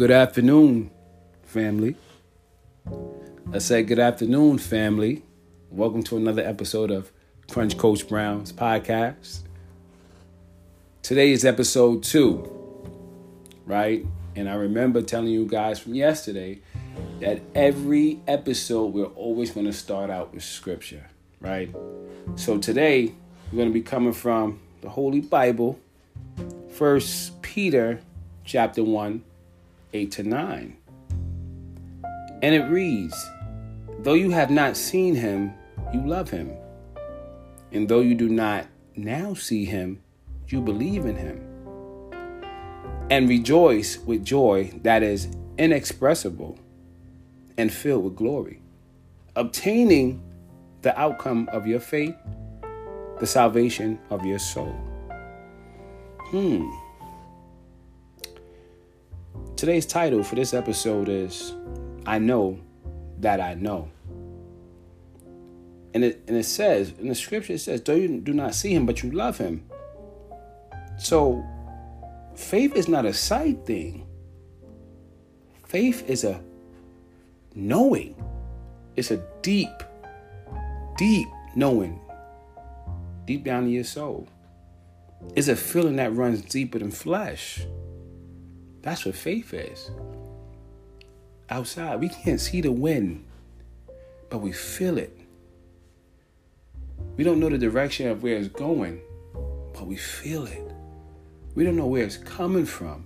Good afternoon, family. I said good afternoon, family. Welcome to another episode of Crunch Coach Brown's podcast. Today is episode two, right? And I remember telling you guys from yesterday that every episode we're always going to start out with scripture, right? So today we're going to be coming from the Holy Bible, First Peter chapter 1, 8 to 9. And it reads, Though you have not seen him, you love him. And though you do not now see him, you believe in him. And rejoice with joy that is inexpressible and filled with glory, obtaining the outcome of your faith, the salvation of your soul. Hmm. Today's title for this episode is I Know That I Know. And it, and it says, in the scripture, it says, though you do not see him, but you love him. So faith is not a sight thing. Faith is a knowing. It's a deep, deep knowing, deep down in your soul. It's a feeling that runs deeper than flesh. That's what faith is. Outside, we can't see the wind, but we feel it. We don't know the direction of where it's going, but we feel it. We don't know where it's coming from,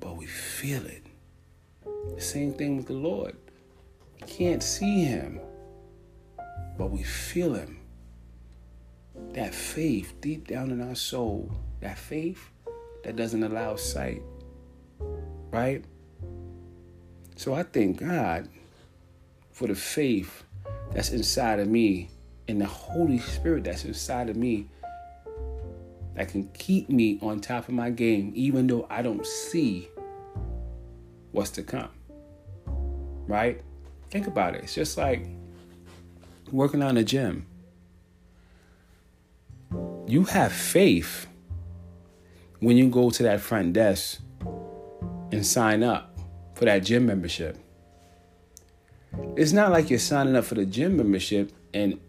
but we feel it. The same thing with the Lord. We can't see Him, but we feel Him. That faith deep down in our soul, that faith that doesn't allow sight, right? So I thank God for the faith that's inside of me and the Holy Spirit that's inside of me that can keep me on top of my game, even though I don't see what's to come. Right? Think about it. It's just like working on a gym. You have faith when you go to that front desk and sign up for that gym membership. It's not like you're signing up for the gym membership and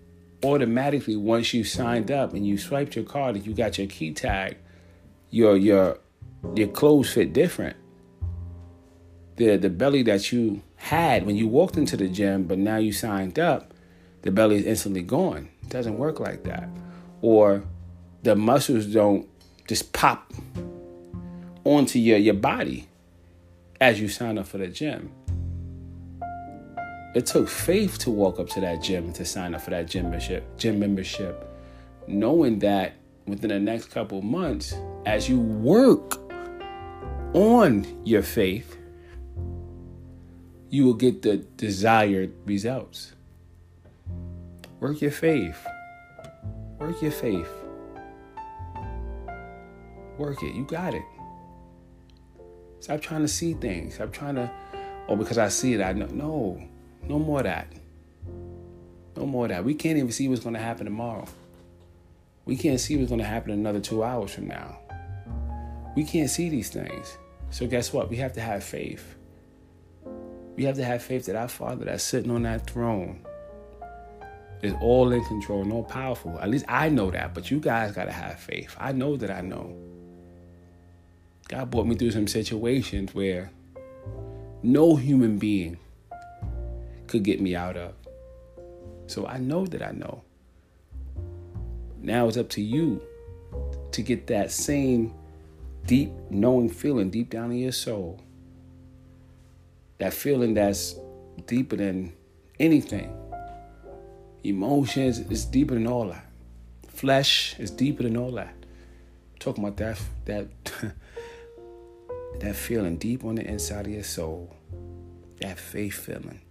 automatically once you signed up and you swiped your card and you got your key tag, your your your clothes fit different. The the belly that you had when you walked into the gym, but now you signed up, the belly is instantly gone. It doesn't work like that. Or the muscles don't just pop onto your, your body as you sign up for the gym. It took faith to walk up to that gym to sign up for that gym membership, gym membership, knowing that within the next couple months, as you work on your faith, you will get the desired results. Work your faith. Work your faith. Work it. You got it. Stop trying to see things. Stop trying to, oh, because I see it, I know. No. No more that. No more that. We can't even see what's going to happen tomorrow. We can't see what's going to happen another two hours from now. We can't see these things. So, guess what? We have to have faith. We have to have faith that our Father that's sitting on that throne is all in control and all powerful. At least I know that, but you guys got to have faith. I know that I know. God brought me through some situations where no human being could get me out of. So I know that I know. Now it's up to you to get that same deep knowing feeling deep down in your soul. That feeling that's deeper than anything. Emotions is deeper than all that. Flesh is deeper than all that. I'm talking about that that that feeling deep on the inside of your soul. That faith feeling.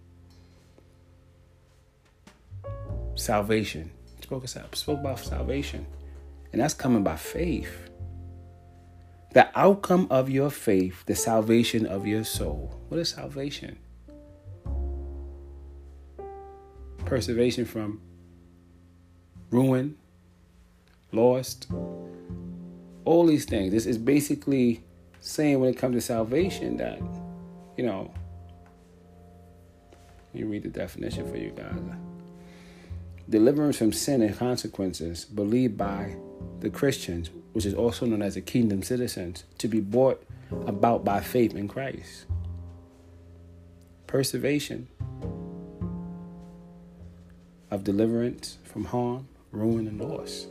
salvation. Spoke, spoke about salvation. And that's coming by faith. The outcome of your faith, the salvation of your soul. What is salvation? Preservation from ruin, lost, all these things. This is basically saying when it comes to salvation that, you know, you read the definition for you guys. Deliverance from sin and consequences believed by the Christians, which is also known as the kingdom citizens, to be brought about by faith in Christ. Preservation of deliverance from harm, ruin, and loss.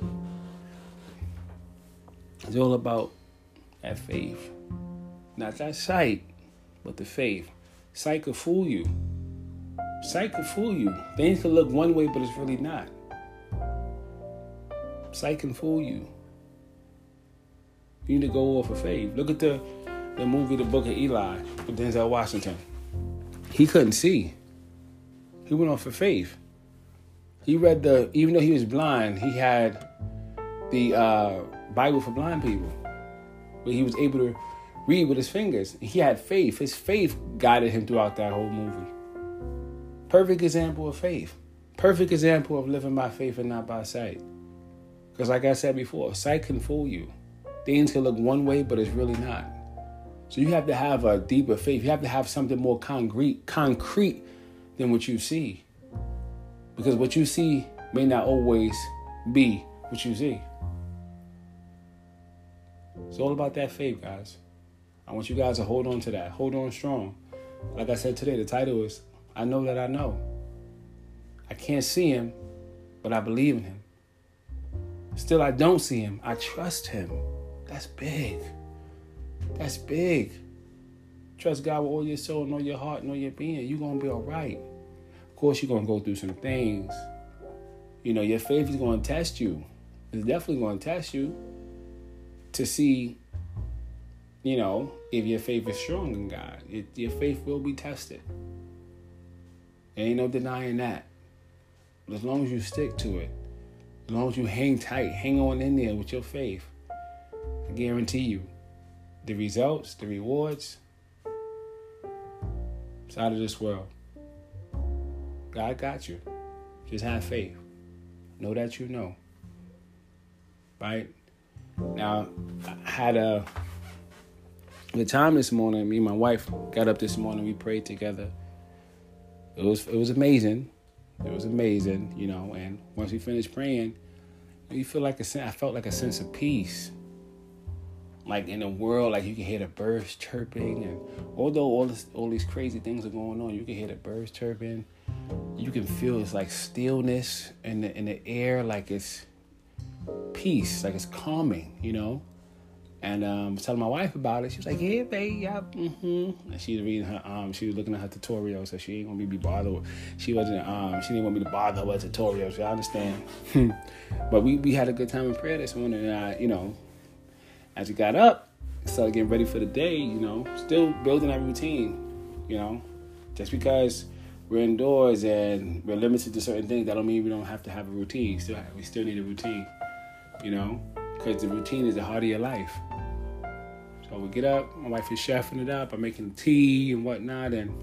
It's all about that faith. Not that sight, but the faith. Sight could fool you. Sight could fool you. Things could look one way, but it's really not. Sight can fool you. You need to go off of faith. Look at the, the movie The Book of Eli with Denzel Washington. He couldn't see. He went off of faith. He read the, even though he was blind, he had the uh, Bible for blind people. But he was able to read with his fingers. He had faith. His faith guided him throughout that whole movie. Perfect example of faith. Perfect example of living by faith and not by sight. Because, like I said before, sight can fool you. Things can look one way, but it's really not. So you have to have a deeper faith. You have to have something more concrete, concrete than what you see. Because what you see may not always be what you see. It's all about that faith, guys. I want you guys to hold on to that. Hold on strong. Like I said today, the title is I Know That I Know. I can't see him, but I believe in him. Still, I don't see him. I trust him. That's big. That's big. Trust God with all your soul and all your heart and all your being. You're going to be all right. Of course, you're going to go through some things. You know, your faith is going to test you. It's definitely going to test you to see you know, if your faith is strong in God, it, your faith will be tested. There ain't no denying that. But as long as you stick to it, as long as you hang tight, hang on in there with your faith, I guarantee you, the results, the rewards, it's out of this world. God got you. Just have faith. Know that you know. Right? Now, I had a the time this morning, me and my wife got up this morning. We prayed together. It was it was amazing. It was amazing, you know. And once we finished praying, you feel like a I felt like a sense of peace. Like in the world, like you can hear the birds chirping, and although all this, all these crazy things are going on, you can hear the birds chirping. You can feel it's like stillness in the in the air, like it's peace, like it's calming, you know. And um, telling my wife about it. She was like, "Yeah, babe, yeah, mm-hmm." And she was reading her, um, she was looking at her tutorial, so she ain't gonna be bothered. She wasn't, um, she didn't want me to bother her with tutorials. I understand. but we we had a good time in prayer this morning, and I, you know, as we got up, started getting ready for the day. You know, still building that routine. You know, just because we're indoors and we're limited to certain things, that don't mean we don't have to have a routine. Still, we still need a routine. You know, because the routine is the heart of your life. So we get up, my wife is chefing it up, I'm making tea and whatnot, and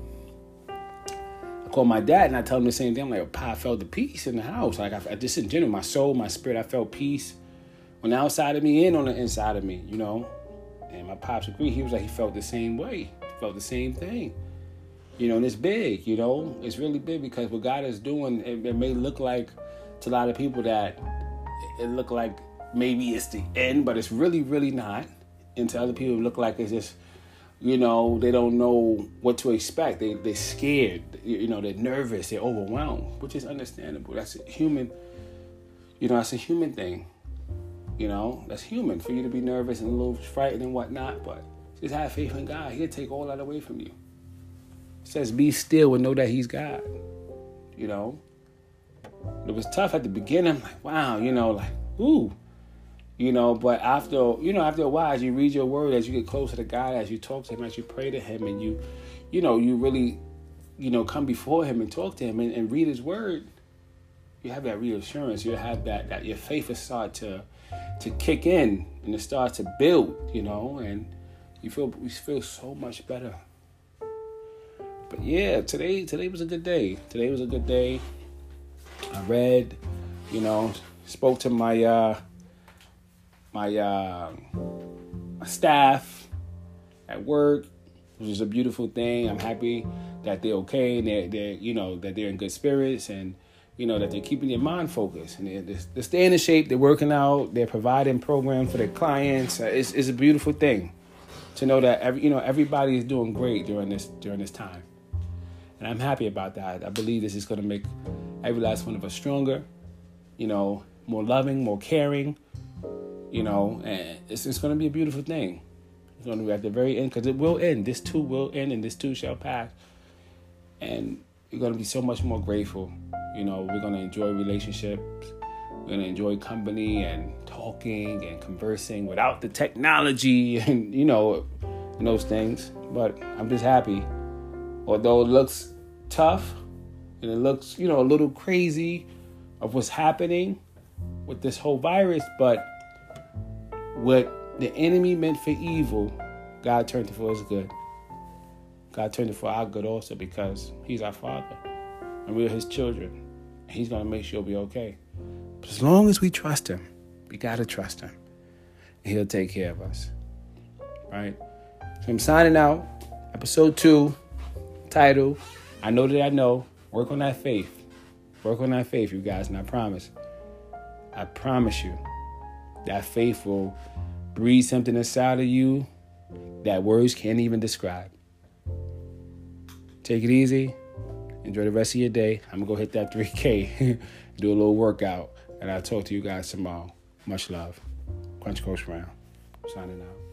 I call my dad and I tell him the same thing. I'm like, Pa, I felt the peace in the house. Like, I, I just in general, my soul, my spirit, I felt peace on the outside of me and on the inside of me, you know. And my pops agreed. He was like, he felt the same way, he felt the same thing. You know, and it's big, you know, it's really big because what God is doing, it, it may look like to a lot of people that it look like maybe it's the end, but it's really, really not. And to other people it look like it's just you know they don't know what to expect. They, they're scared. You know they're nervous. They're overwhelmed which is understandable. That's a human you know that's a human thing. You know that's human for you to be nervous and a little frightened and whatnot but just have faith in god. He'll take all that away from you. It says be still and know that he's god. You know it was tough at the beginning I'm like wow you know like ooh you know, but after you know, after a while, as you read your word, as you get closer to God, as you talk to Him, as you pray to Him, and you, you know, you really, you know, come before Him and talk to Him and, and read His word, you have that reassurance. You have that that your faith will start to to kick in and it starts to build. You know, and you feel we feel so much better. But yeah, today today was a good day. Today was a good day. I read, you know, spoke to my. uh my uh, staff, at work, which is a beautiful thing. I'm happy that they're okay and they're, they're you know that they're in good spirits and you know that they're keeping their mind focused and they're, they're staying in shape. They're working out. They're providing programs for their clients. Uh, it's, it's a beautiful thing to know that every you know everybody is doing great during this during this time, and I'm happy about that. I believe this is going to make every last one of us stronger. You know, more loving, more caring. You know, and it's, it's going to be a beautiful thing. It's going to be at the very end because it will end. This too will end, and this too shall pass. And you're going to be so much more grateful. You know, we're going to enjoy relationships. We're going to enjoy company and talking and conversing without the technology and, you know, and those things. But I'm just happy. Although it looks tough and it looks, you know, a little crazy of what's happening with this whole virus, but what the enemy meant for evil, God turned it for his good. God turned it for our good also because He's our Father and we're His children. He's going to make sure we're okay. But as long as we trust Him, we got to trust Him. He'll take care of us. Right? So I'm signing out. Episode two, title I Know That I Know. Work on that faith. Work on that faith, you guys, and I promise. I promise you that faith will breathe something inside of you that words can't even describe. Take it easy. Enjoy the rest of your day. I'm to go hit that 3K, do a little workout, and I'll talk to you guys tomorrow. Much love. Crunch Coach Brown. Signing out.